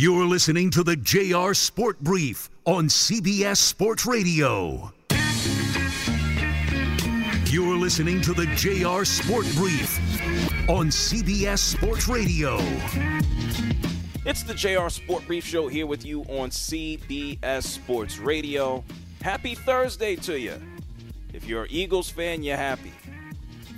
You're listening to the JR Sport Brief on CBS Sports Radio. You're listening to the JR Sport Brief on CBS Sports Radio. It's the JR Sport Brief Show here with you on CBS Sports Radio. Happy Thursday to you. If you're an Eagles fan, you're happy.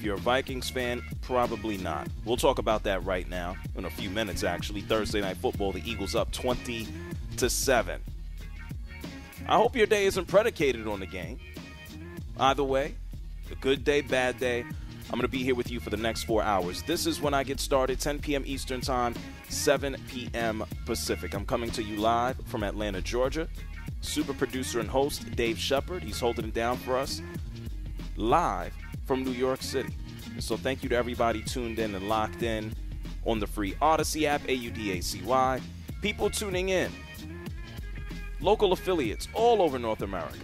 If you're a Vikings fan, probably not. We'll talk about that right now in a few minutes actually. Thursday night football, the Eagles up 20 to 7. I hope your day isn't predicated on the game. Either way, a good day, bad day. I'm going to be here with you for the next four hours. This is when I get started, 10 p.m. Eastern Time, 7 p.m. Pacific. I'm coming to you live from Atlanta, Georgia. Super producer and host Dave Shepard. He's holding it down for us live from New York City. And so thank you to everybody tuned in and locked in on the free Audacy app, A U D A C Y. People tuning in, local affiliates all over North America.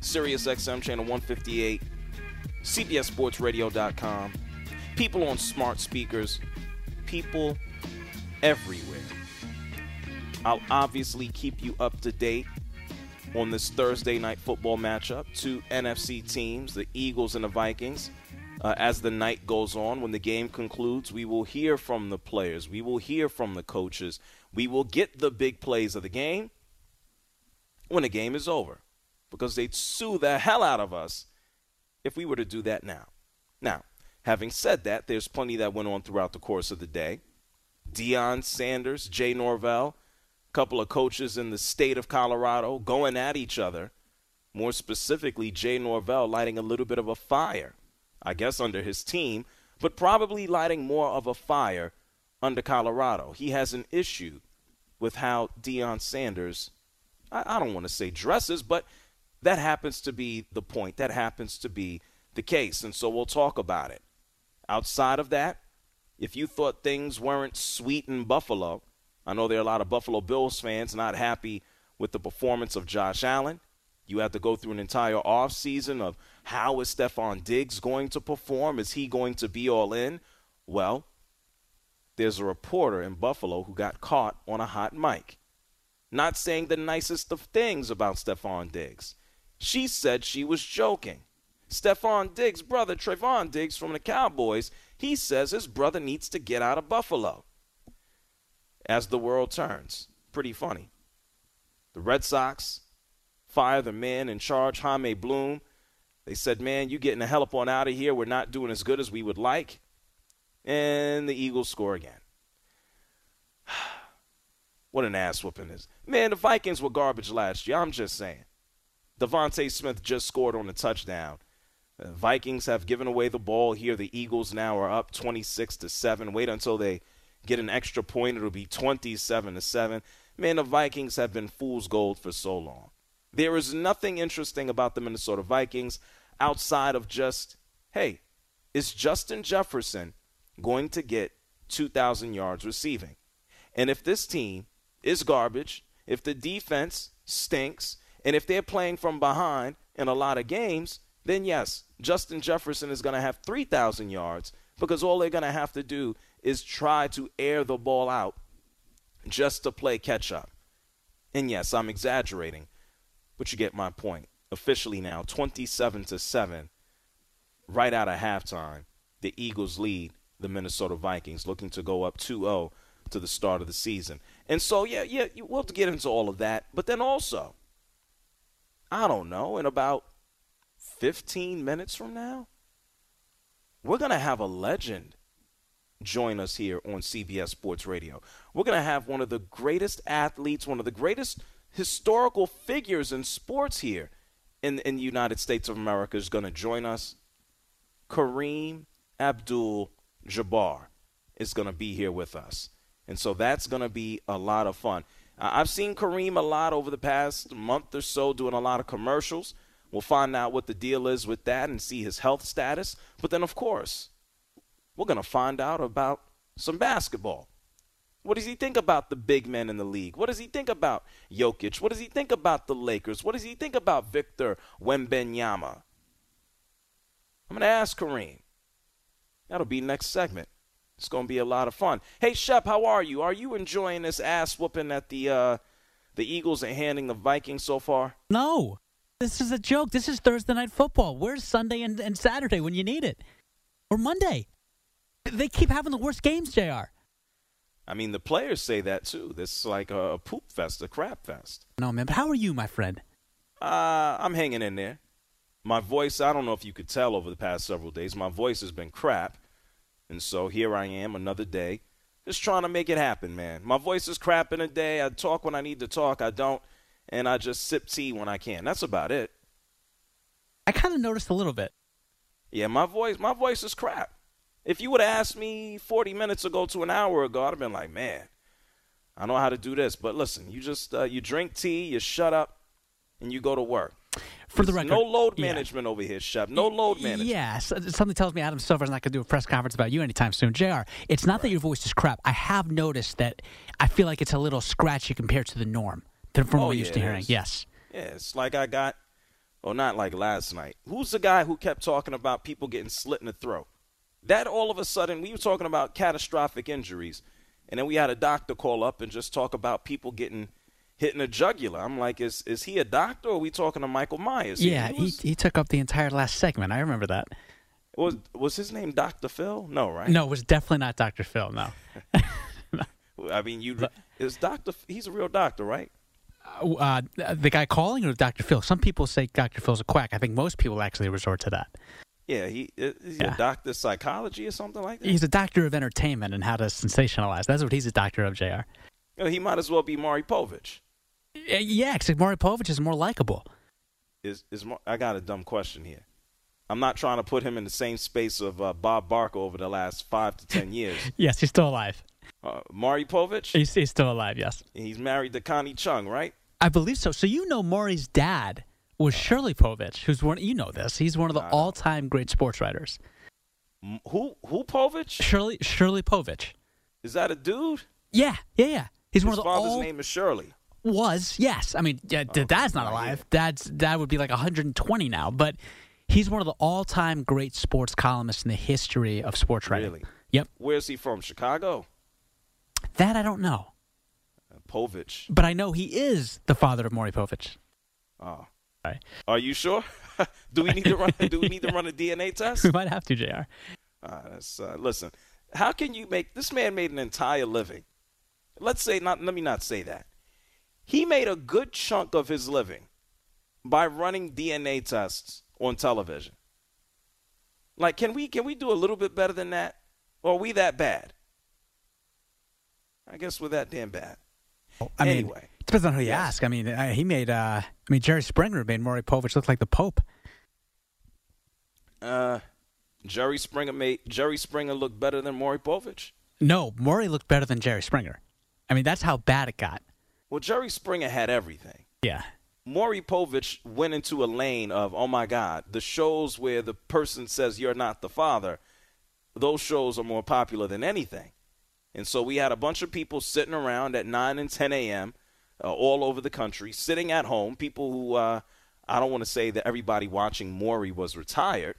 Sirius XM channel 158, CBSSportsRadio.com, people on smart speakers, people everywhere. I'll obviously keep you up to date on this Thursday night football matchup. Two NFC teams, the Eagles and the Vikings. Uh, as the night goes on, when the game concludes, we will hear from the players. We will hear from the coaches. We will get the big plays of the game when the game is over because they'd sue the hell out of us if we were to do that now. Now, having said that, there's plenty that went on throughout the course of the day. Deion Sanders, Jay Norvell, couple of coaches in the state of Colorado going at each other. More specifically, Jay Norvell lighting a little bit of a fire, I guess, under his team, but probably lighting more of a fire under Colorado. He has an issue with how Deion Sanders, I, I don't want to say dresses, but that happens to be the point. That happens to be the case. And so we'll talk about it. Outside of that, if you thought things weren't sweet in Buffalo, I know there are a lot of Buffalo Bills fans not happy with the performance of Josh Allen. You have to go through an entire offseason of how is Stefon Diggs going to perform? Is he going to be all in? Well, there's a reporter in Buffalo who got caught on a hot mic. Not saying the nicest of things about Stefon Diggs. She said she was joking. Stefon Diggs' brother, Trevon Diggs from the Cowboys, he says his brother needs to get out of Buffalo as the world turns. Pretty funny. The Red Sox fire the man in charge, Chaim Bloom. They said, Man, you getting the hell up on out of here. We're not doing as good as we would like. And the Eagles score again. what an ass whooping this. Man, the Vikings were garbage last year. I'm just saying. DeVonta Smith just scored on a touchdown. The Vikings have given away the ball here. The Eagles now are up 26 to 7. Wait until they get an extra point, it'll be 27 to 7. Man, the Vikings have been fool's gold for so long. There is nothing interesting about the Minnesota Vikings outside of just, hey, is Justin Jefferson going to get 2,000 yards receiving? And if this team is garbage, if the defense stinks, and if they're playing from behind in a lot of games, then yes, Justin Jefferson is going to have 3,000 yards because all they're going to have to do is try to air the ball out just to play catch up. And yes, I'm exaggerating, but you get my point. Officially now, 27 to 7, right out of halftime, the Eagles lead the Minnesota Vikings, looking to go up 2 0 to the start of the season. And so, yeah, yeah, we'll get into all of that. But then also, I don't know, in about 15 minutes from now, we're going to have a legend join us here on CBS Sports Radio. We're going to have one of the greatest athletes, one of the greatest historical figures in sports here in, in the United States of America is going to join us. Kareem Abdul Jabbar is going to be here with us. And so that's going to be a lot of fun. I've seen Kareem a lot over the past month or so doing a lot of commercials. We'll find out what the deal is with that and see his health status. But then, of course, we're going to find out about some basketball. What does he think about the big men in the league? What does he think about Jokic? What does he think about the Lakers? What does he think about Victor Wembanyama? I'm going to ask Kareem. That'll be next segment. It's going to be a lot of fun. Hey, Shep, how are you? Are you enjoying this ass whooping that the uh, the Eagles are handing the Vikings so far? No, this is a joke. This is Thursday night football. Where's Sunday and, and Saturday when you need it, or Monday? They keep having the worst games, Jr. I mean, the players say that too. This is like a poop fest, a crap fest. No, man. But how are you, my friend? Uh, I'm hanging in there. My voice, I don't know if you could tell over the past several days, my voice has been crap. And so here I am, another day, just trying to make it happen, man. My voice is crap in a day. I talk when I need to talk, I don't, and I just sip tea when I can. That's about it. I kind of noticed a little bit. Yeah, my voice, my voice is crap. If you would have asked me 40 minutes ago to an hour ago, I'd have been like, man, I know how to do this. But listen, you just uh, you drink tea, you shut up, and you go to work. For the record, no load yeah. management over here, Shep. No load management. Yes, something tells me Adam Silver's not going to do a press conference about you anytime soon. Jr. It's not that your voice is crap. I have noticed that I feel like it's a little scratchy compared to the norm from Oh, what yeah, used to hearing. Yes. Yeah, it's like I got, well, not like last night. Who's the guy who kept talking about people getting slit in the throat? That all of a sudden, we were talking about catastrophic injuries, and then we had a doctor call up and just talk about people getting hitting a jugular. I'm like, is is he a doctor or are we talking to Michael Myers? Yeah, he he, was, he took up the entire last segment. I remember that. was was his name Doctor Phil? No, right? No, it was definitely not Dr. Phil. No. I mean, you is Doctor. He's a real doctor, right? Uh, the guy calling or Dr. Phil? Some people say Dr. Phil's a quack. I think most people actually resort to that. Yeah, he is he Yeah. a doctor of psychology or something like that. He's a doctor of entertainment and how to sensationalize. That's what he's a doctor of, Jr. You know, he might as well be Maury Povich. Uh, Yeah, except Maury Povich is more likable. is is I got a dumb question here. I'm not trying to put him in the same space of uh, Bob Barker over the last five to ten years. Yes, he's still alive. Uh, Maury Povich, He's, he's still alive, yes. he's married to Connie Chung, right? I believe so. So you know Maury's dad was Shirley Povich, who's one. You know this. He's one of the I all-time great sports writers. Who who Povich? Shirley Shirley Povich. Is that a dude? Yeah, yeah, yeah. He's His one of the father's all name is Shirley. was yes. I mean, yeah, dad's not alive. Dad's dad would be like 120 now, but he's one of the all-time great sports columnists in the history of sports writing. Really? Yep. Where's he from? Chicago? That I don't know, Uh, Povich. but I know he is the father of Maury Povich. Oh. Are you sure? do we need to run? Do we need to run a DNA test? We might have to, Jr. Uh, that's, uh, listen, how can you make this man made an entire living? Let's say not. Let me not say that. He made a good chunk of his living by running DNA tests on television. Like, can we can we do a little bit better than that? Or are we that bad? I guess we're that damn bad. I mean, Anyway. it depends on who you Yes. ask. I mean, uh, he made. Uh, I mean, Jerry Springer made Maury Povich look like the Pope. Uh, Jerry Springer made Jerry Springer look better than Maury Povich. No, Maury looked better than Jerry Springer. I mean, that's how bad it got. Well, Jerry Springer had everything. Yeah. Maury Povich went into a lane of, oh my God, the shows where the person says you're not the father, those shows are more popular than anything. And so we had a bunch of people sitting around at 9 and 10 a.m. Uh, all over the country, sitting at home. People who, uh, I don't want to say that everybody watching Maury was retired,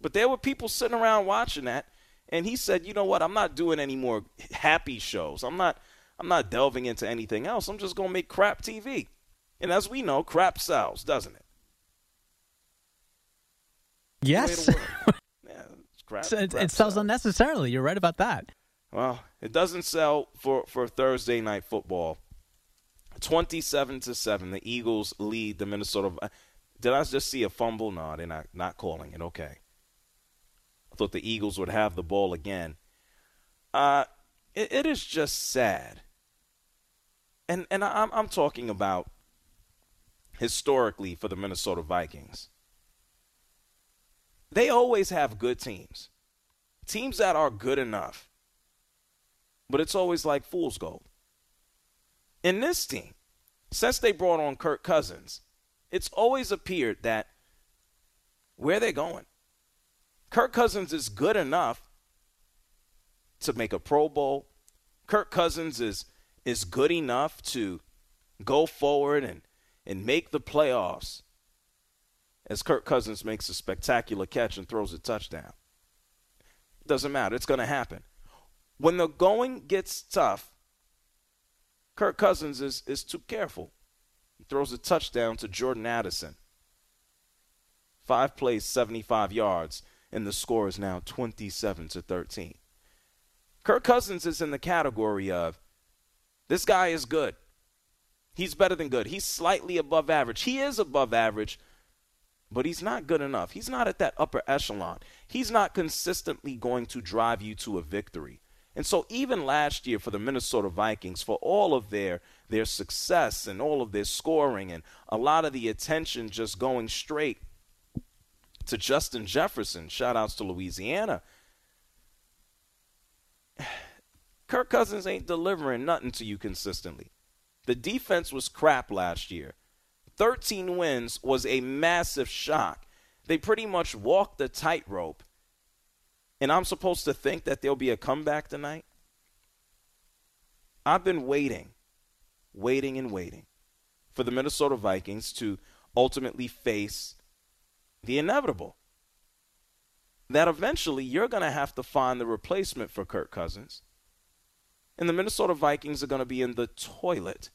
but there were people sitting around watching that. And he said, you know what, I'm not doing any more happy shows. I'm not, I'm not delving into anything else. I'm just going to make crap TV. And as we know, crap sells, doesn't it? Yes. yeah, it's crap. it, crap it sells sells. unnecessarily. You're right about that. Well, it doesn't sell for, for Thursday night football. 27 to 7, the Eagles lead the Minnesota. Did I just see a fumble? No, they're not, not calling it. Okay. I thought the Eagles would have the ball again. Uh, it, it is just sad. And, and I'm, I'm talking about historically for the Minnesota Vikings. They always have good teams, teams that are good enough but it's always like fool's gold. In this team, since they brought on Kirk Cousins, it's always appeared that where they're going, Kirk Cousins is good enough to make a Pro Bowl. Kirk Cousins is is good enough to go forward and, and make the playoffs as Kirk Cousins makes a spectacular catch and throws a touchdown. Doesn't matter. It's going to happen. When the going gets tough, Kirk Cousins is, is too careful. He throws a touchdown to Jordan Addison. Five plays, 75 yards, and the score is now 27 to 13. Kirk Cousins is in the category of this guy is good. He's better than good. He's slightly above average. He is above average, but he's not good enough. He's not at that upper echelon. He's not consistently going to drive you to a victory. And so even last year for the Minnesota Vikings, for all of their their success and all of their scoring and a lot of the attention just going straight to Justin Jefferson, shout outs to Louisiana. Kirk Cousins ain't delivering nothing to you consistently. The defense was crap last year. 13 wins was a massive shock. They pretty much walked the tightrope. And I'm supposed to think that there'll be a comeback tonight? I've been waiting, waiting and waiting for the Minnesota Vikings to ultimately face the inevitable. That eventually you're going to have to find the replacement for Kirk Cousins. And the Minnesota Vikings are going to be in the toilet.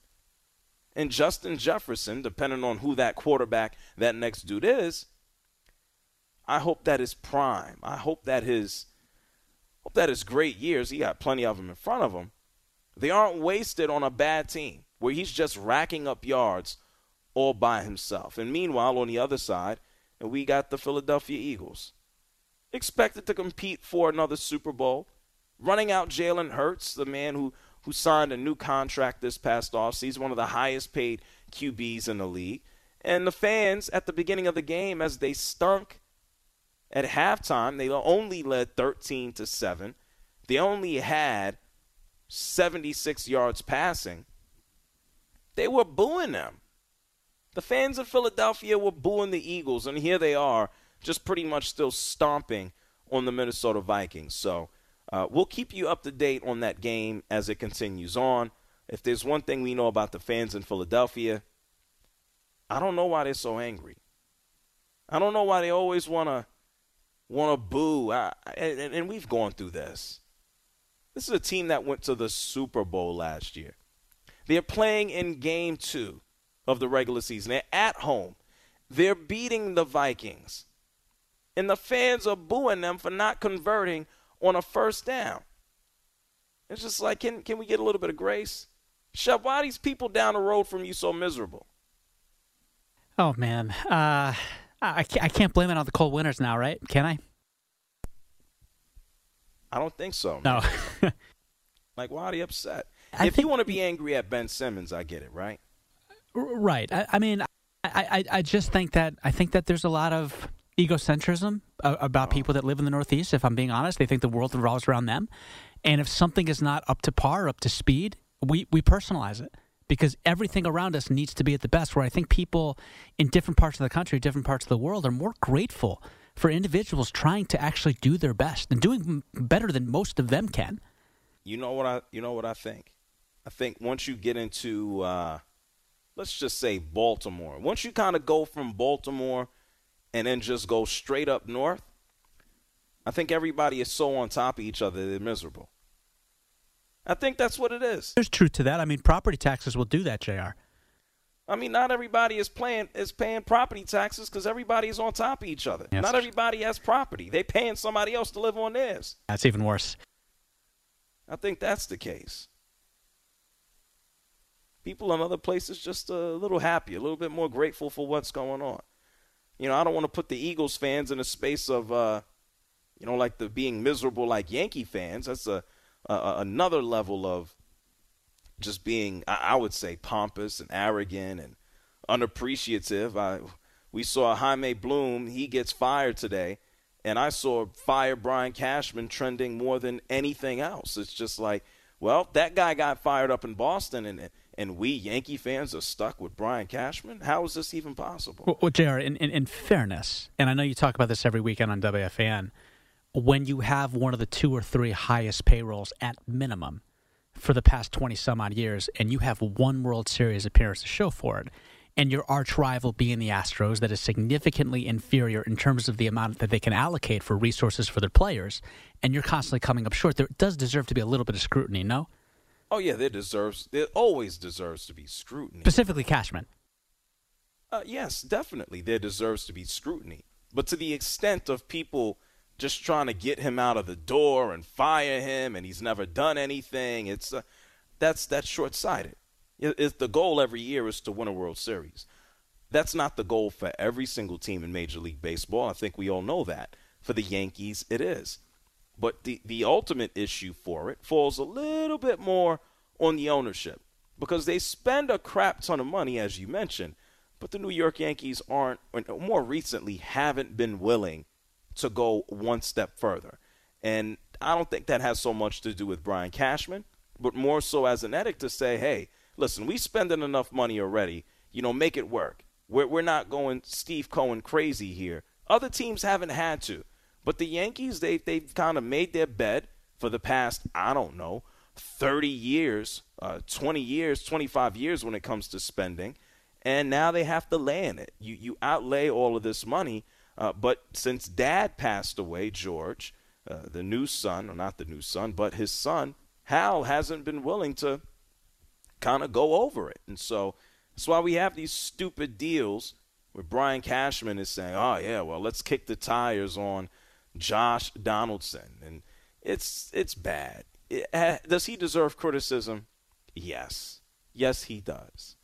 And Justin Jefferson, depending on who that quarterback, that next dude is, I hope that is prime. I hope that his hope that his great years, he got plenty of them in front of him. They aren't wasted on a bad team where he's just racking up yards all by himself. And meanwhile, on the other side, and we got the Philadelphia Eagles. Expected to compete for another Super Bowl running out Jalen Hurts, the man who, who signed a new contract this past offseason, one of the highest paid QBs in the league. And the fans at the beginning of the game, as they stunk at halftime, they only led 13 to 7. They only had 76 yards passing. They were booing them. The fans of Philadelphia were booing the Eagles, and here they are, just pretty much still stomping on the Minnesota Vikings. So uh, we'll keep you up to date on that game as it continues on. If there's one thing we know about the fans in Philadelphia, I don't know why they're so angry. I don't know why they always want to want to boo. I, and, and we've gone through this. This is a team that went to the Super Bowl last year. They're playing in game two of the regular season. They're at home. They're beating the Vikings. And the fans are booing them for not converting on a first down. It's just like, can, can we get a little bit of grace? Shep, why are these people down the road from you so miserable? Oh, man. Uh, I, can't, I can't blame it on the cold winters now, right? Can I? I don't think so. No. like, why are they upset? I if think- you want to be angry at Ben Simmons, I get it, right? R- Right. I, I mean, I, I, I just think that I think that there's a lot of egocentrism about uh-huh. people that live in the Northeast. If I'm being honest, they think the world revolves around them, and if something is not up to par, up to speed, we we personalize it because everything around us needs to be at the best. Where I think people in different parts of the country, different parts of the world, are more grateful for individuals trying to actually do their best and doing better than most of them can. You know what I you know what I think? I think once you get into uh, let's just say Baltimore, once you kind of go from Baltimore and then just go straight up north, I think everybody is so on top of each other they're miserable. I think that's what it is. There's truth to that. I mean, property taxes will do that, Jr. I mean, not everybody is playing is paying property taxes because everybody is on top of each other. Yes. Not everybody has property; they paying somebody else to live on theirs. That's even worse. I think that's the case. People in other places just a little happy, a little bit more grateful for what's going on. You know, I don't want to put the Eagles fans in a space of, uh, you know, like the being miserable like Yankee fans. That's a, a another level of just being, I, I would say, pompous and arrogant and unappreciative. I, we saw Chaim Bloom; he gets fired today, and I saw fire Brian Cashman trending more than anything else. It's just like Well, that guy got fired up in Boston, and and we Yankee fans are stuck with Brian Cashman. How is this even possible? Well, well Jr. In, in, in fairness, and I know you talk about this every weekend on WFAN, when you have one of the two or three highest payrolls at minimum for the past twenty some odd years, and you have one World Series appearance to show for it, and your arch rival being the Astros, that is significantly inferior in terms of the amount that they can allocate for resources for their players, and you're constantly coming up short, there does deserve to be a little bit of scrutiny, no? Oh yeah, there deserves it always deserves to be scrutiny. Specifically Cashman. Uh, yes, definitely there deserves to be scrutiny. But to the extent of people just trying to get him out of the door and fire him and he's never done anything, it's uh, that's that's short-sighted. If the goal every year is to win a World Series. That's not the goal for every single team in Major League Baseball. I think we all know that. For the Yankees, it is. But the, the ultimate issue for it falls a little bit more on the ownership because they spend a crap ton of money, as you mentioned, but the New York Yankees aren't, or more recently, haven't been willing to go one step further. And I don't think that has so much to do with Brian Cashman, but more so as an edict to say, hey, listen, we spending enough money already. You know, make it work. We're, we're not going Steve Cohen crazy here. Other teams haven't had to. But the Yankees, they, they've kind of made their bed for the past, I don't know, 30 years, uh, 20 years, 25 years when it comes to spending. And now they have to lay in it. You, you outlay all of this money. Uh, but since dad passed away, George, uh, the new son, or not the new son, but his son, Hal, hasn't been willing to kind of go over it. And so that's why we have these stupid deals where Brian Cashman is saying, oh, yeah, well, let's kick the tires on Josh Donaldson. And it's, it's bad. It, uh, does he deserve criticism? Yes. Yes, he does.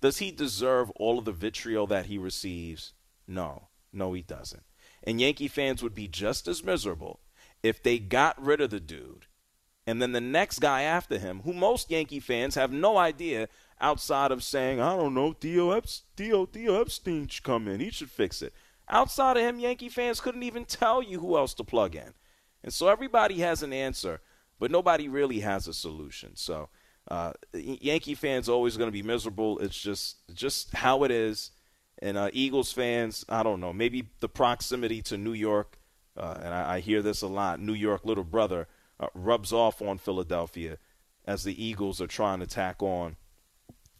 Does he deserve all of the vitriol that he receives? No. No, he doesn't. And Yankee fans would be just as miserable if they got rid of the dude and then the next guy after him, who most Yankee fans have no idea outside of saying, I don't know, Theo, Epst- Theo, Theo Epstein should come in. He should fix it. Outside of him, Yankee fans couldn't even tell you who else to plug in. And so everybody has an answer, but nobody really has a solution. So uh, Yankee fans always going to be miserable. It's just just how it is. And uh, Eagles fans, I don't know, maybe the proximity to New York, uh, and I, I hear this a lot, New York little brother – uh, rubs off on Philadelphia as the Eagles are trying to tack on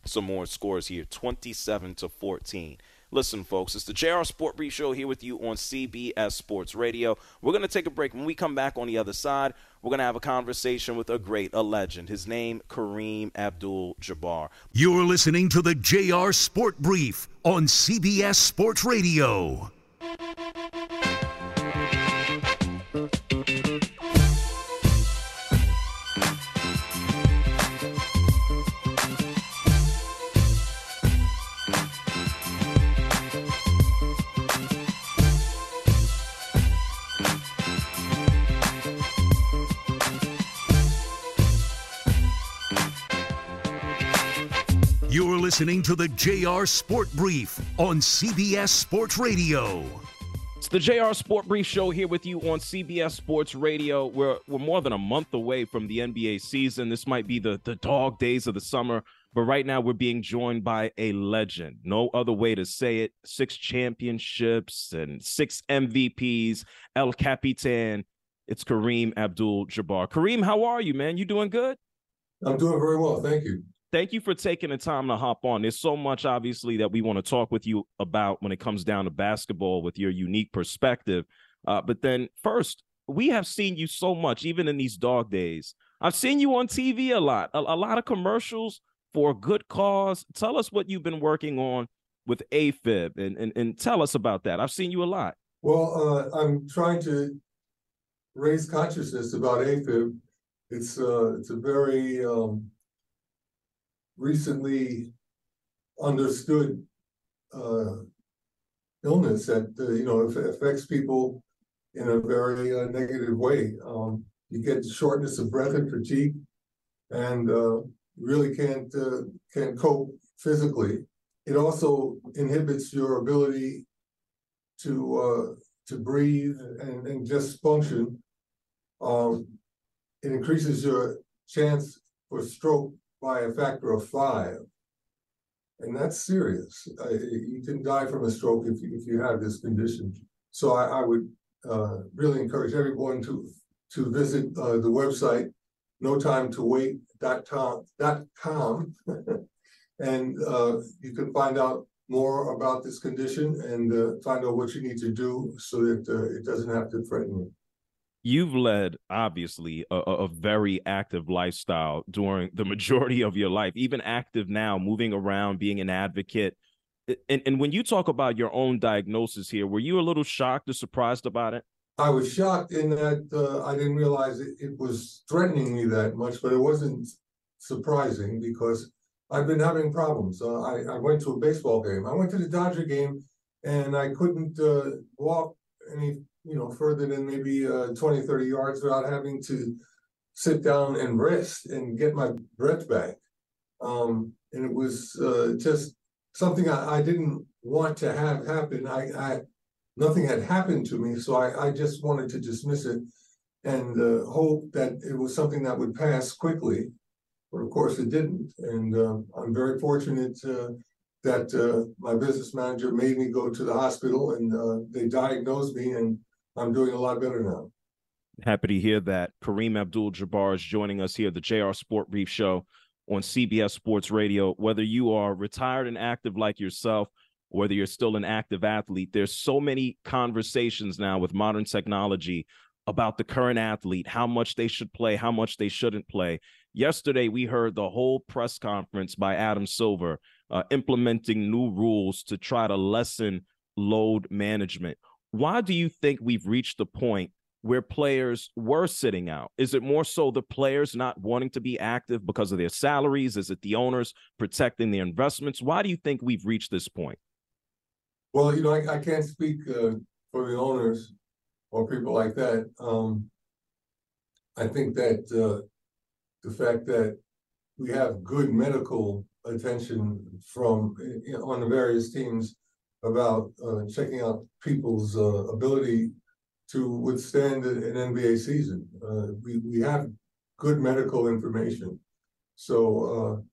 some more scores here 27 to 14. Listen, folks, it's the JR Sport Brief Show here with you on CBS Sports Radio. We're going to take a break. When we come back on the other side, we're going to have a conversation with a great, a legend. His name, Kareem Abdul Jabbar. You're listening to the JR Sport Brief on CBS Sports Radio. Listening to the JR Sport Brief on CBS Sports Radio. It's the JR Sport Brief Show here with you on CBS Sports Radio. We're, we're more than a month away from the NBA season. This might be the, the dog days of the summer, but right now we're being joined by a legend. No other way to say it. Six championships and six MVPs. El Capitan. It's Kareem Abdul Jabbar. Kareem, how are you, man? You doing good? I'm doing very well. Thank you thank you for taking the time to hop on. There's so much, obviously, that we want to talk with you about when it comes down to basketball with your unique perspective. Uh, but then, first, we have seen you so much, even in these dog days. I've seen you on TV a lot, a, a lot of commercials for a good cause. Tell us what you've been working on with AFib and, and, and tell us about that. I've seen you a lot. Well, uh, I'm trying to raise consciousness about AFib. It's uh, it's a very um, recently understood uh, illness that uh, you know affects people in a very uh, negative way. Um, you get shortness of breath and fatigue, and uh, really can't uh, can't cope physically. It also inhibits your ability to uh, to breathe and, and just function. Um, it increases your chance for stroke by a factor of five. And that's serious. Uh, you can die from a stroke if, if you have this condition. So I, I would uh, really encourage everyone to to visit uh, the website no time to wait.com .com, and uh, you can find out more about this condition and uh, find out what you need to do so that uh, it doesn't have to threaten you. You've led, obviously, a, a, very active lifestyle during the majority of your life, even active now, moving around, being an advocate. And, and when you talk about your own diagnosis here, were you a little shocked or surprised about it? I was shocked in that uh, I didn't realize it, it was threatening me that much, but it wasn't surprising because I've been having problems. Uh, I, I went to a baseball game. I went to the Dodger game and I couldn't uh, walk any, you know, further than maybe uh, 20, 30 yards without having to sit down and rest and get my breath back. Um, and it was uh, just something I, I, didn't want to have happen. I, I, nothing had happened to me, so I, I just wanted to dismiss it and uh, hope that it was something that would pass quickly but of course it didn't. And uh, I'm very fortunate uh, that uh, my business manager made me go to the hospital and uh, they diagnosed me, and I'm doing a lot better now. Happy to hear that. Kareem Abdul Jabbar is joining us here, at the JR Sport Brief Show on CBS Sports Radio. Whether you are retired and active like yourself, whether you're still an active athlete, there's so many conversations now with modern technology about the current athlete, how much they should play, how much they shouldn't play. Yesterday, we heard the whole press conference by Adam Silver uh, implementing new rules to try to lessen load management. Why do you think we've reached the point where players were sitting out? Is it more so the players not wanting to be active because of their salaries? Is it the owners protecting their investments? Why do you think we've reached this point? Well, you know, I, I can't speak uh, for the owners or people like that. Um, I think that uh, the fact that we have good medical attention from you know, on the various teams about uh, checking out people's uh, ability to withstand an NBA season. Uh, we we have good medical information, so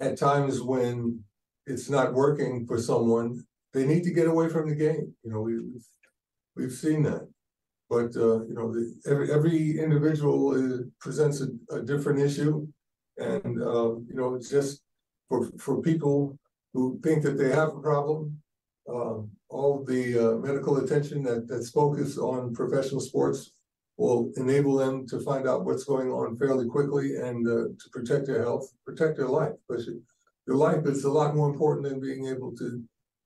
uh, at times when it's not working for someone, they need to get away from the game. You know, we, we've We've seen that. But, uh, you know, the, every, every individual is, presents a, a different issue. And, uh, you know, it's just for, for people who think that they have a problem, uh, all the uh, medical attention that, that's focused on professional sports will enable them to find out what's going on fairly quickly and uh, to protect their health, protect their life. Because your life is a lot more important than being able to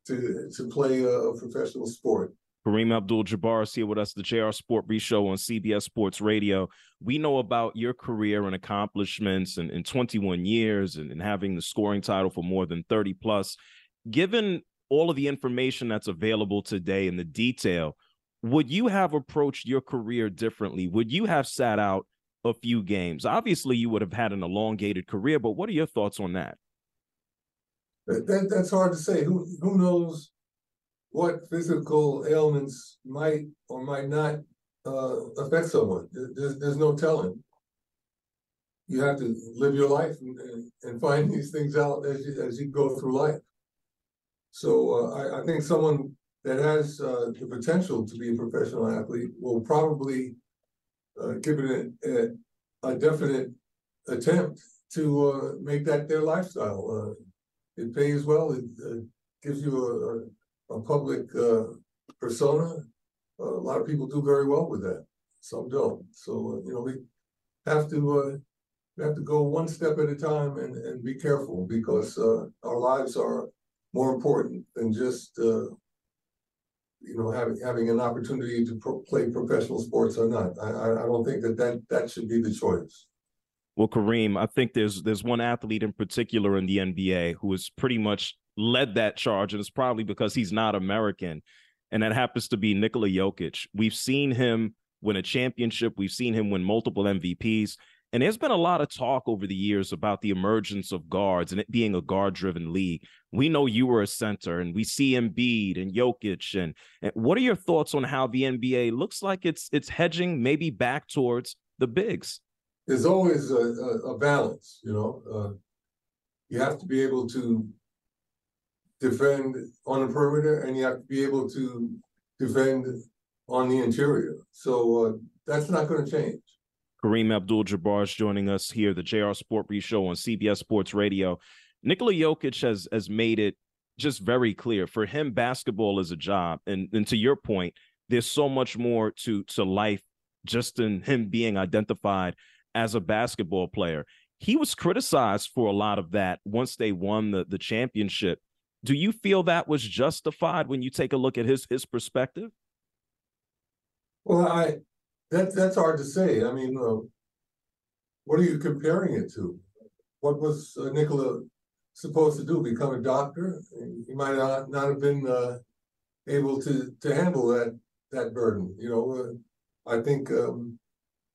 to to play a professional sport. Kareem Abdul Jabbar is here with us, the JR Sport Show on CBS Sports Radio. We know about your career and accomplishments in, in 21 years and, and having the scoring title for more than 30 plus. Given all of the information that's available today and the detail, would you have approached your career differently? Would you have sat out a few games? Obviously, you would have had an elongated career, but what are your thoughts on that? that that's hard to say. Who who knows what physical ailments might or might not uh, affect someone. There's, there's no telling. You have to live your life and, and find these things out as you, as you go through life. So uh, I, I, think someone that has uh, the potential to be a professional athlete will probably uh, give it a, a, a, definite attempt to uh, make that their lifestyle. Uh, it pays well. It gives you a, a public uh, persona. A lot of people do very well with that. Some don't. So uh, you know we have to uh, we have to go one step at a time and, and be careful because uh, our lives are more important than just uh, you know having having an opportunity to pro- play professional sports or not. I, I don't think that, that that should be the choice. Well, Kareem, I think there's there's one athlete in particular in the NBA who has pretty much led that charge, and it's probably because he's not American, and that happens to be Nikola Jokic. We've seen him win a championship. We've seen him win multiple MVPs. And there's been a lot of talk over the years about the emergence of guards and it being a guard driven league. We know you were a center and we see Embiid and Jokic. And, and what are your thoughts on how the NBA looks like it's it's hedging maybe back towards the bigs? There's always a, a, a balance, you know. Uh, you have to be able to defend on the perimeter, and you have to be able to defend on the interior. So uh, that's not going to change. Kareem Abdul-Jabbar is joining us here, the JR Sport Brief Show on CBS Sports Radio. Nikola Jokic has has made it just very clear for him. Basketball is a job, and and to your point, there's so much more to to life just in him being identified as a basketball player. He was criticized for a lot of that once they won the the championship. Do you feel that was justified when you take a look at his his perspective? Well, I that that's hard to say. I mean, uh, what are you comparing it to? What was uh, Nikola supposed to do? Become a doctor? He might not, not have been uh, able to to handle that that burden. You know, uh, I think um,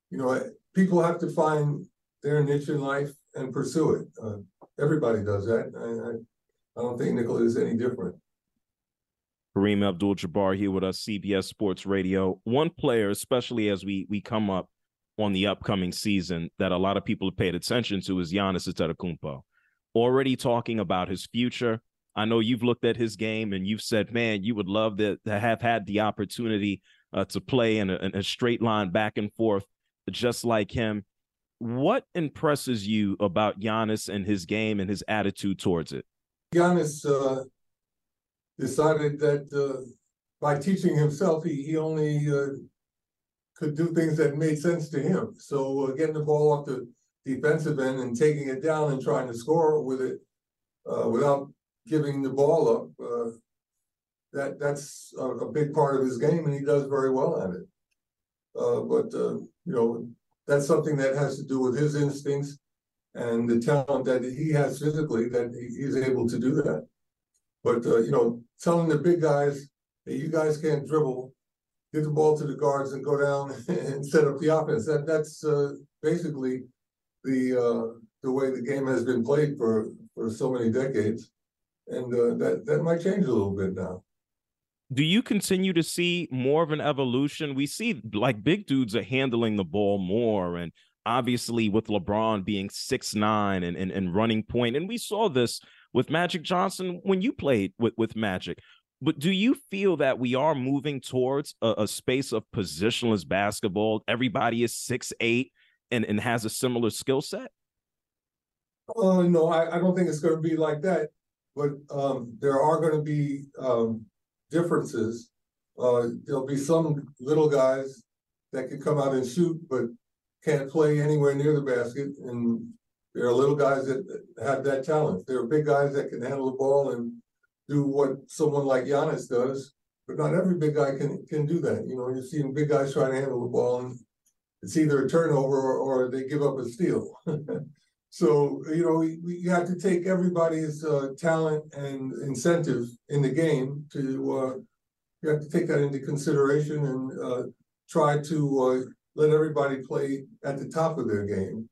you know people have to find their niche in life and pursue it. Uh, everybody does that. I, I, I don't think Nikola is any different. Kareem Abdul Jabbar here with us, CBS Sports Radio. One player, especially as we we come up on the upcoming season, that a lot of people have paid attention to is Giannis Antetokounmpo. Already talking about his future. I know you've looked at his game and you've said, man, you would love to, to have had the opportunity uh, to play in a, in a straight line back and forth, just like him. What impresses you about Giannis and his game and his attitude towards it? Giannis uh, decided that uh, by teaching himself, he, he only uh, could do things that made sense to him. So uh, getting the ball off the defensive end and taking it down and trying to score with it uh, without giving the ball up, uh, that that's a, a, big part of his game, and he does very well at it. Uh, but you know, that's something that has to do with his instincts and the talent that he has physically that he's able to do that. But uh, you know, telling the big guys that you guys can't dribble, give the ball to the guards and go down and set up the offense. That that's uh, basically the uh, the way the game has been played for for so many decades, and uh, that that might change a little bit now. Do you continue to see more of an evolution? We see like big dudes are handling the ball more and obviously with LeBron being six nine and, and, and running point, and we saw this with Magic Johnson when you played with, with Magic. But do you feel that we are moving towards a, a space of positionless basketball? Everybody is six eight and, and has a similar skill set? Uh, no, I, I don't think it's going to be like that. But um, there are going to be um, differences. Uh, there'll be some little guys that can come out and shoot, but can't play anywhere near the basket, and there are little guys that have that talent. There are big guys that can handle the ball and do what someone like Giannis does, but not every big guy can can do that. You know, you're seeing big guys trying to handle the ball, and it's either a turnover or, or they give up a steal. so you know, you have to take everybody's uh, talent and incentive in the game to. Uh, you have to take that into consideration and uh, try to uh, let everybody play at the top of their game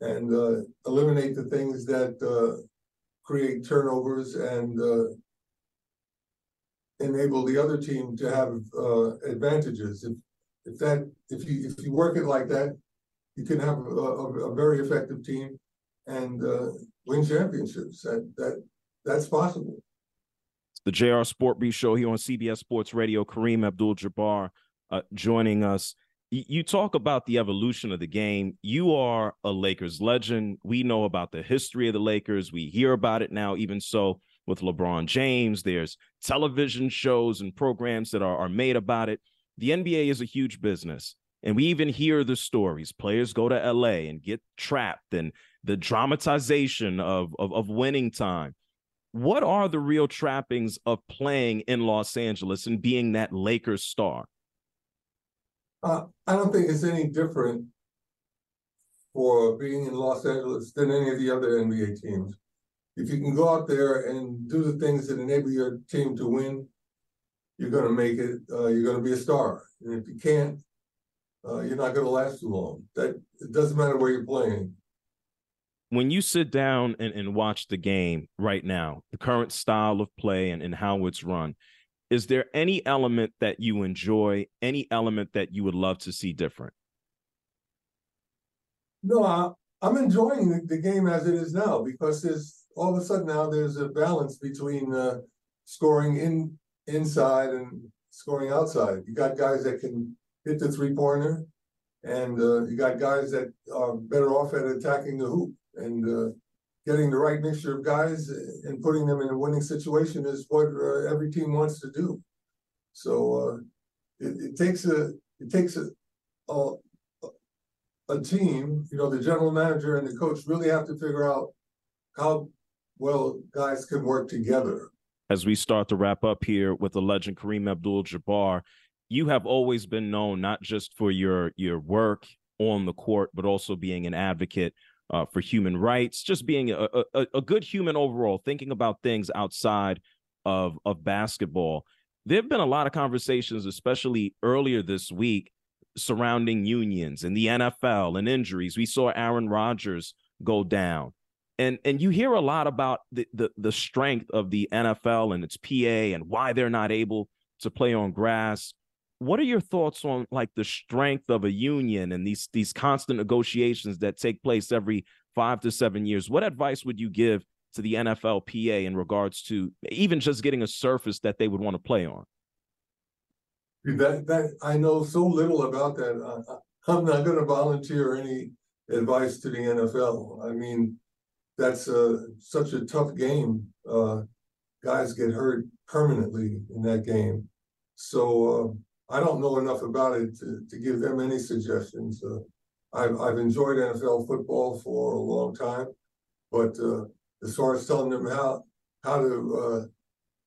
and uh, eliminate the things that uh, create turnovers and enable the other team to have advantages. If if that if you if you work it like that, you can have a, a, a very effective team and uh, win championships. That that that's possible. the JR Sport Brief Show here on CBS Sports Radio. Kareem Abdul-Jabbar uh, joining us you talk about the evolution of the game. You are a Lakers legend. We know about the history of the Lakers. We hear about it now, even so with LeBron James. There's television shows and programs that are, are made about it. The NBA is a huge business. And we even hear the stories. Players go to LA and get trapped and the dramatization of, of, of winning time. What are the real trappings of playing in Los Angeles and being that Lakers star? Uh, I don't think it's any different for being in Los Angeles than any of the other NBA teams. If you can go out there and do the things that enable your team to win, you're going to make it. Uh, you're going to be a star. And if you can't, uh, you're not going to last too long. That it doesn't matter where you're playing. When you sit down and, and watch the game right now, the current style of play and, and how it's run, is there any element that you enjoy, any element that you would love to see different? No, I, I'm enjoying the, the game as it is now because there's all of a sudden now there's a balance between uh, scoring in inside and scoring outside. You got guys that can hit the three pointer, and uh, you got guys that are better off at attacking the hoop and uh, getting the right mixture of guys and putting them in a winning situation is what uh, every team wants to do. So uh, it, it takes a it takes a, a a team, you know, the general manager and the coach really have to figure out how well guys can work together. As we start to wrap up here with the legend Kareem Abdul-Jabbar, you have always been known not just for your your work on the court, but also being an advocate uh, for human rights, just being a, a, a good human overall, thinking about things outside of of basketball. There have been a lot of conversations, especially earlier this week, surrounding unions and the NFL and injuries. We saw Aaron Rodgers go down. And and you hear a lot about the, the the strength of the NFL and its PA and why they're not able to play on grass. What are your thoughts on like the strength of a union and these these constant negotiations that take place every 5 to 7 years? What advice would you give to the NFLPA in regards to even just getting a surface that they would want to play on? That that I know so little about that. I, I'm not going to volunteer any advice to the NFL. I mean, that's a, such a tough game. Uh, guys get hurt permanently in that game, so uh, I don't know enough about it to, to give them any suggestions. Uh, I've I've enjoyed NFL football for a long time, but uh, as far as telling them how how to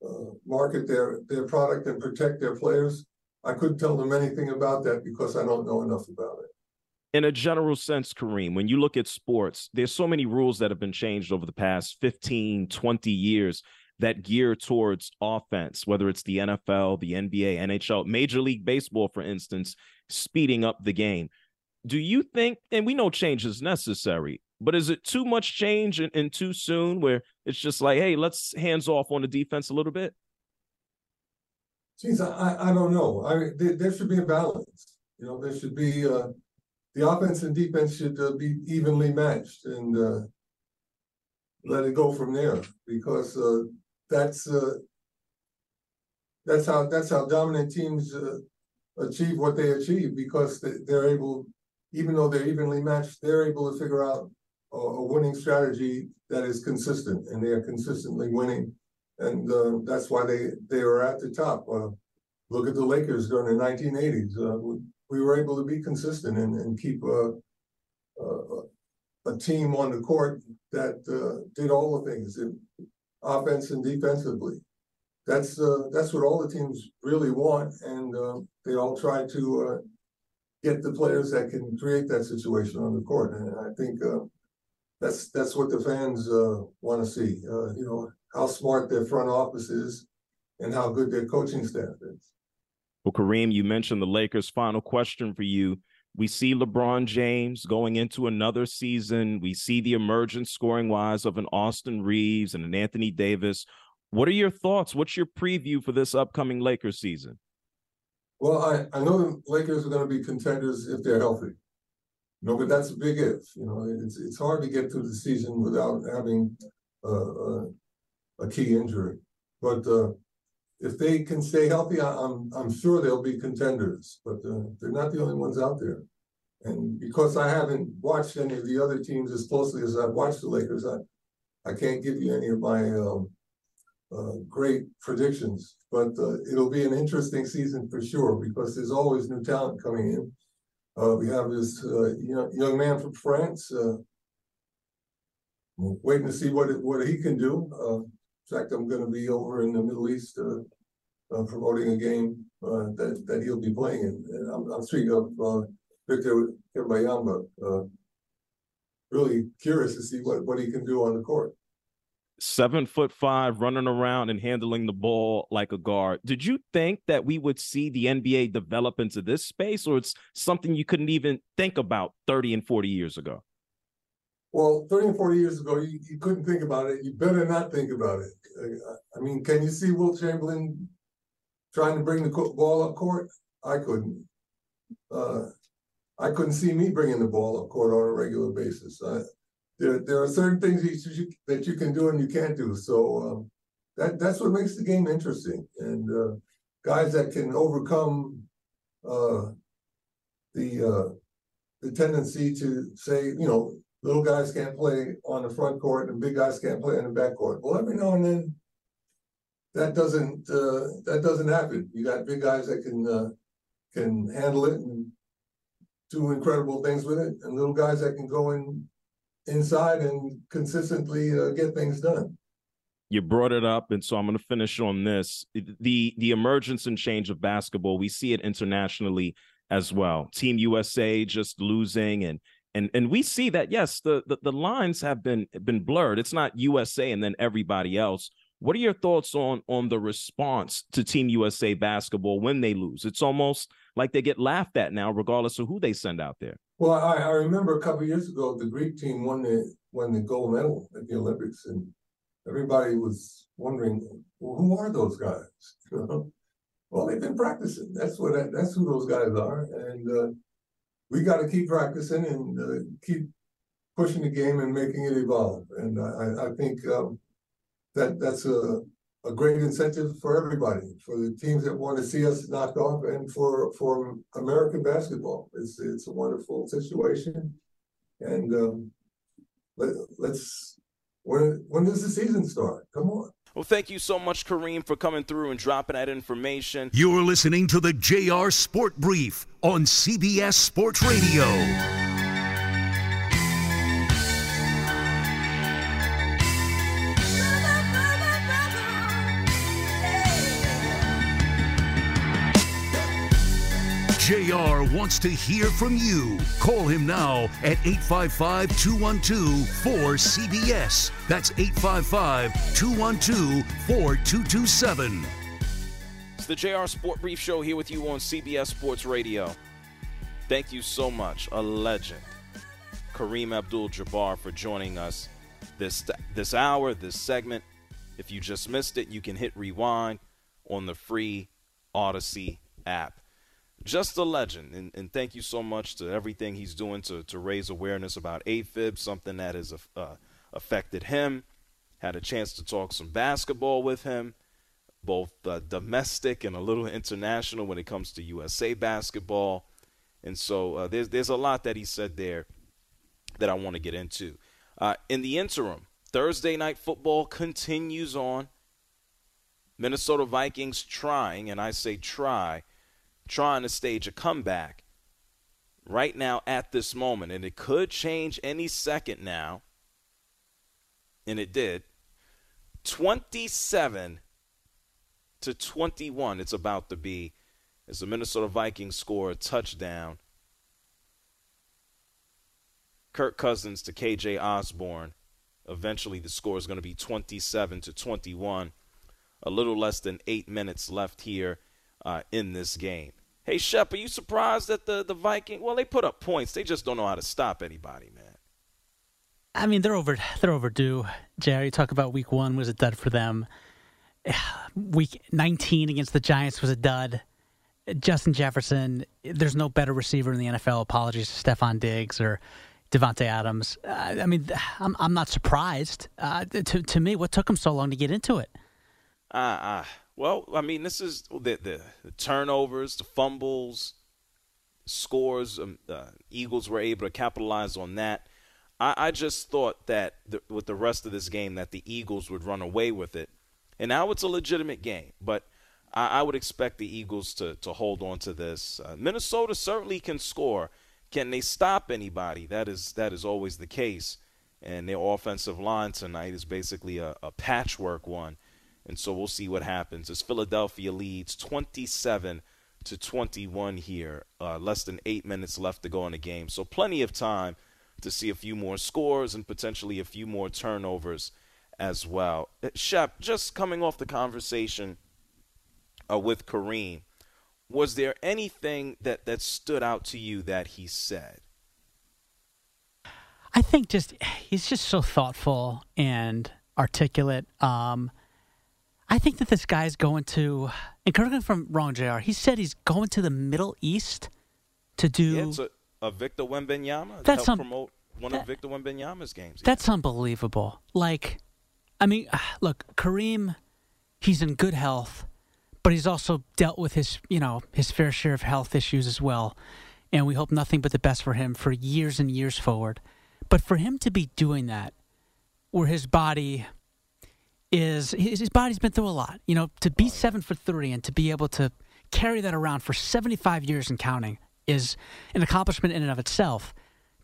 uh, uh, market their their product and protect their players, I couldn't tell them anything about that because I don't know enough about it. In a general sense, Kareem, when you look at sports, there's so many rules that have been changed over the past 15, 20 years that gear towards offense, whether it's the NFL, the NBA, NHL, Major League Baseball, for instance, speeding up the game. Do you think, and we know change is necessary, but is it too much change and, and too soon where it's just like, hey, let's hands off on the defense a little bit? Geez, I, I don't know. I there, there should be a balance. You know, there should be uh, the offense and defense should uh, be evenly matched and uh, let it go from there because uh, that's uh, that's how that's how dominant teams uh, achieve what they achieve because they're able, even though they're evenly matched, they're able to figure out a, a winning strategy that is consistent and they are consistently winning and uh, that's why they they are at the top. Uh, look at the Lakers during the 1980s. Uh, we, we, were able to be consistent and, and keep a, a team on the court that uh, did all the things, offense and defensively. That's uh, that's what all the teams really want, and uh, they all try to get the players that can create that situation on the court. And I think that's that's what the fans want to see. you know, how smart their front office is and how good their coaching staff is. Well, Kareem, you mentioned the Lakers. Final question for you. We see LeBron James going into another season. We see the emergence scoring wise of an Austin Reaves and an Anthony Davis. What are your thoughts? What's your preview for this upcoming Lakers season? Well, I, I know the Lakers are going to be contenders if they're healthy. Know, but that's a big if. You know, it's it's hard to get through the season without having uh, a key injury. But uh, if they can stay healthy, I, I'm, I'm sure they'll be contenders. But uh, they're not the only ones out there. And because I haven't watched any of the other teams as closely as I've watched the Lakers, I I can't give you any of my um, uh, great predictions. But uh, it'll be an interesting season for sure because there's always new talent coming in. Uh, we have this uh, young, young man from France. waiting to see what what he can do. In fact, I'm going to be over in the Middle East uh, uh, promoting a game uh, that that he'll be playing in. And I'm, I'm speaking of uh, Victor Wembanyama. Uh, really curious to see what what he can do on the court. Seven foot five, running around and handling the ball like a guard. Did you think that we would see the NBA develop into this space, or it's something you couldn't even think about 30 and 40 years ago? Well, 30 and 40 years ago, you, you couldn't think about it. You better not think about it. I mean, can you see Wilt Chamberlain trying to bring the ball up court? I couldn't. Uh, I couldn't see me bringing the ball up court on a regular basis. I, there, there are certain things that you, that you can do and you can't do. So um, that that's what makes the game interesting. And uh, guys that can overcome uh, the uh, the tendency to say, you know, little guys can't play on the front court and big guys can't play on the back court. Well, every now and then that doesn't uh, that doesn't happen. You got big guys that can uh, can handle it and do incredible things with it, and little guys that can go in inside and consistently uh, get things done. You brought it up, and so I'm going to finish on this. the The emergence and change of basketball, we see it internationally as well. Team USA just losing, and and and we see that yes, the the, the lines have been been blurred. It's not USA and then everybody else what are your thoughts on on the response to Team USA basketball when they lose? It's almost like they get laughed at now, regardless of who they send out there. Well, I, I remember a couple years ago the Greek team won the won the gold medal at the Olympics, and everybody was wondering, well, who are those guys? well, they've been practicing. That's what that's who those guys are, and uh, we got to keep practicing and uh, keep pushing the game and making it evolve. And I, I think um, that that's a a great incentive for everybody, for the teams that want to see us knocked off, and for for American basketball. It's it's a wonderful situation, and um, let, let's when when does the season start? Come on. Well, thank you so much, Kareem, for coming through and dropping that information. You're listening to the JR Sport Brief on CBS Sports Radio. Wants to hear from you. Call him now at 855 212 4CBS. That's 855 212 4227. It's the JR Sport Brief Show here with you on CBS Sports Radio. Thank you so much, a legend, Kareem Abdul Jabbar, for joining us this, this hour, this segment. If you just missed it, you can hit rewind on the free Audacy app just a legend. And, and, thank you so much to everything he's doing to, to raise awareness about AFib, something that has uh, affected him. Had a chance to talk some basketball with him, both uh, domestic and a little international when it comes to USA basketball. And so uh, there's, there's a lot that he said there that I want to get into. Uh, in the interim, Thursday night football continues on. Minnesota Vikings trying, and I say try, trying to stage a comeback right now at this moment, and it could change any second now, and it did. 27 to 21, it's about to be as the Minnesota Vikings score a touchdown. Kirk Cousins to KJ Osborn. Eventually, the score is going to be 27 to 21. A little less than eight minutes left here uh, in this game. Hey, Shep, are you surprised that the, the Viking? Well, they put up points. They just don't know how to stop anybody, man. I mean, they're over. They're overdue. Jerry, talk about week one was a dud for them. Week 19 against the Giants was a dud. Justin Jefferson, there's no better receiver in the NFL. Apologies to Stefon Diggs or Davante Adams. Uh, I mean, I'm I'm not surprised. Uh, to to me, what took them so long to get into it? Ah, uh, uh, well, I mean, this is the, the, the turnovers, the fumbles, scores. Um, uh, Eagles were able to capitalize on that. I, I just thought that the, with the rest of this game, that the Eagles would run away with it. And now it's a legitimate game, but I, I would expect the Eagles to to hold on to this. Uh, Minnesota certainly can score. Can they stop anybody? That is that is always the case. And their offensive line tonight is basically a, a patchwork one. And so we'll see what happens as Philadelphia leads 27 to 21 here. Uh, less than eight minutes left to go in the game. So plenty of time to see a few more scores and potentially a few more turnovers as well. Uh, Shep, just coming off the conversation uh, with Kareem, was there anything that, that stood out to you that he said? I think just he's just so thoughtful and articulate. Um, I think that this guy's going to, and correct me if I'm wrong, JR, he said he's going to the Middle East to do yeah, of Victor Wembanyama. That's help un- promote one that- of Victor Wembanyama's games. That's unbelievable. Like, I mean, look, Kareem, he's in good health, but he's also dealt with his, you know, his fair share of health issues as well. And we hope nothing but the best for him for years and years forward. But for him to be doing that, where his body is, his, his body's been through a lot, you know, to be seven for 30 and to be able to carry that around for 75 years and counting is an accomplishment in and of itself.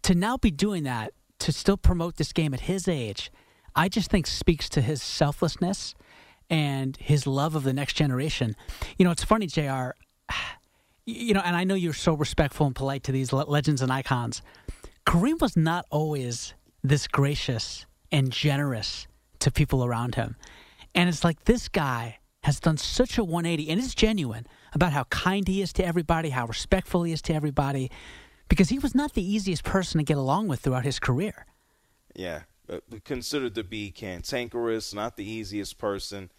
To now be doing that to still promote this game at his age i just think speaks to his selflessness and his love of the next generation. You know it's funny jr you know and i know you're so respectful and polite to these legends and icons. Kareem was not always this gracious and generous to people around him and it's like this guy has done such a 180 and it's genuine about how kind he is to everybody how respectful he is to everybody because he was not the easiest person to get along with throughout his career. Yeah, uh, considered to be cantankerous, not the easiest person.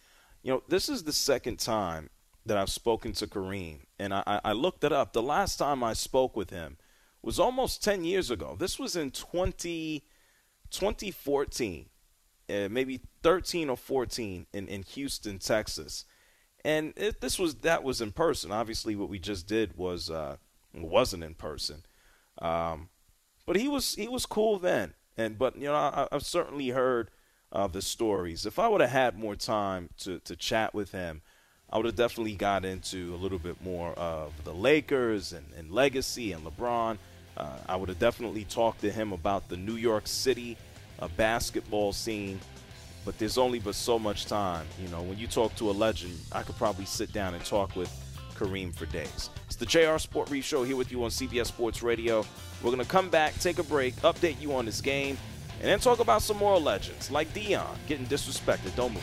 You know, this is the second time that I've spoken to Kareem, and I, I looked it up. The last time I spoke with him was almost 10 years ago. This was in 20, 2014, uh, maybe 13 or 14 in, in Houston, Texas. And it, this was that was in person. Obviously, what we just did was uh, wasn't in person. Um, but he was he was cool then, and but you know I, I've certainly heard uh, the stories. If I would have had more time to to chat with him, I would have definitely got into a little bit more of the Lakers and, and legacy and LeBron. Uh, I would have definitely talked to him about the New York City uh, basketball scene. But there's only but so much time. You know, when you talk to a legend, I could probably sit down and talk with Kareem for days. It's the JR Sport Brief Show here with you on CBS Sports Radio. We're going to come back, take a break, update you on this game, and then talk about some more legends like Deion getting disrespected. Don't move.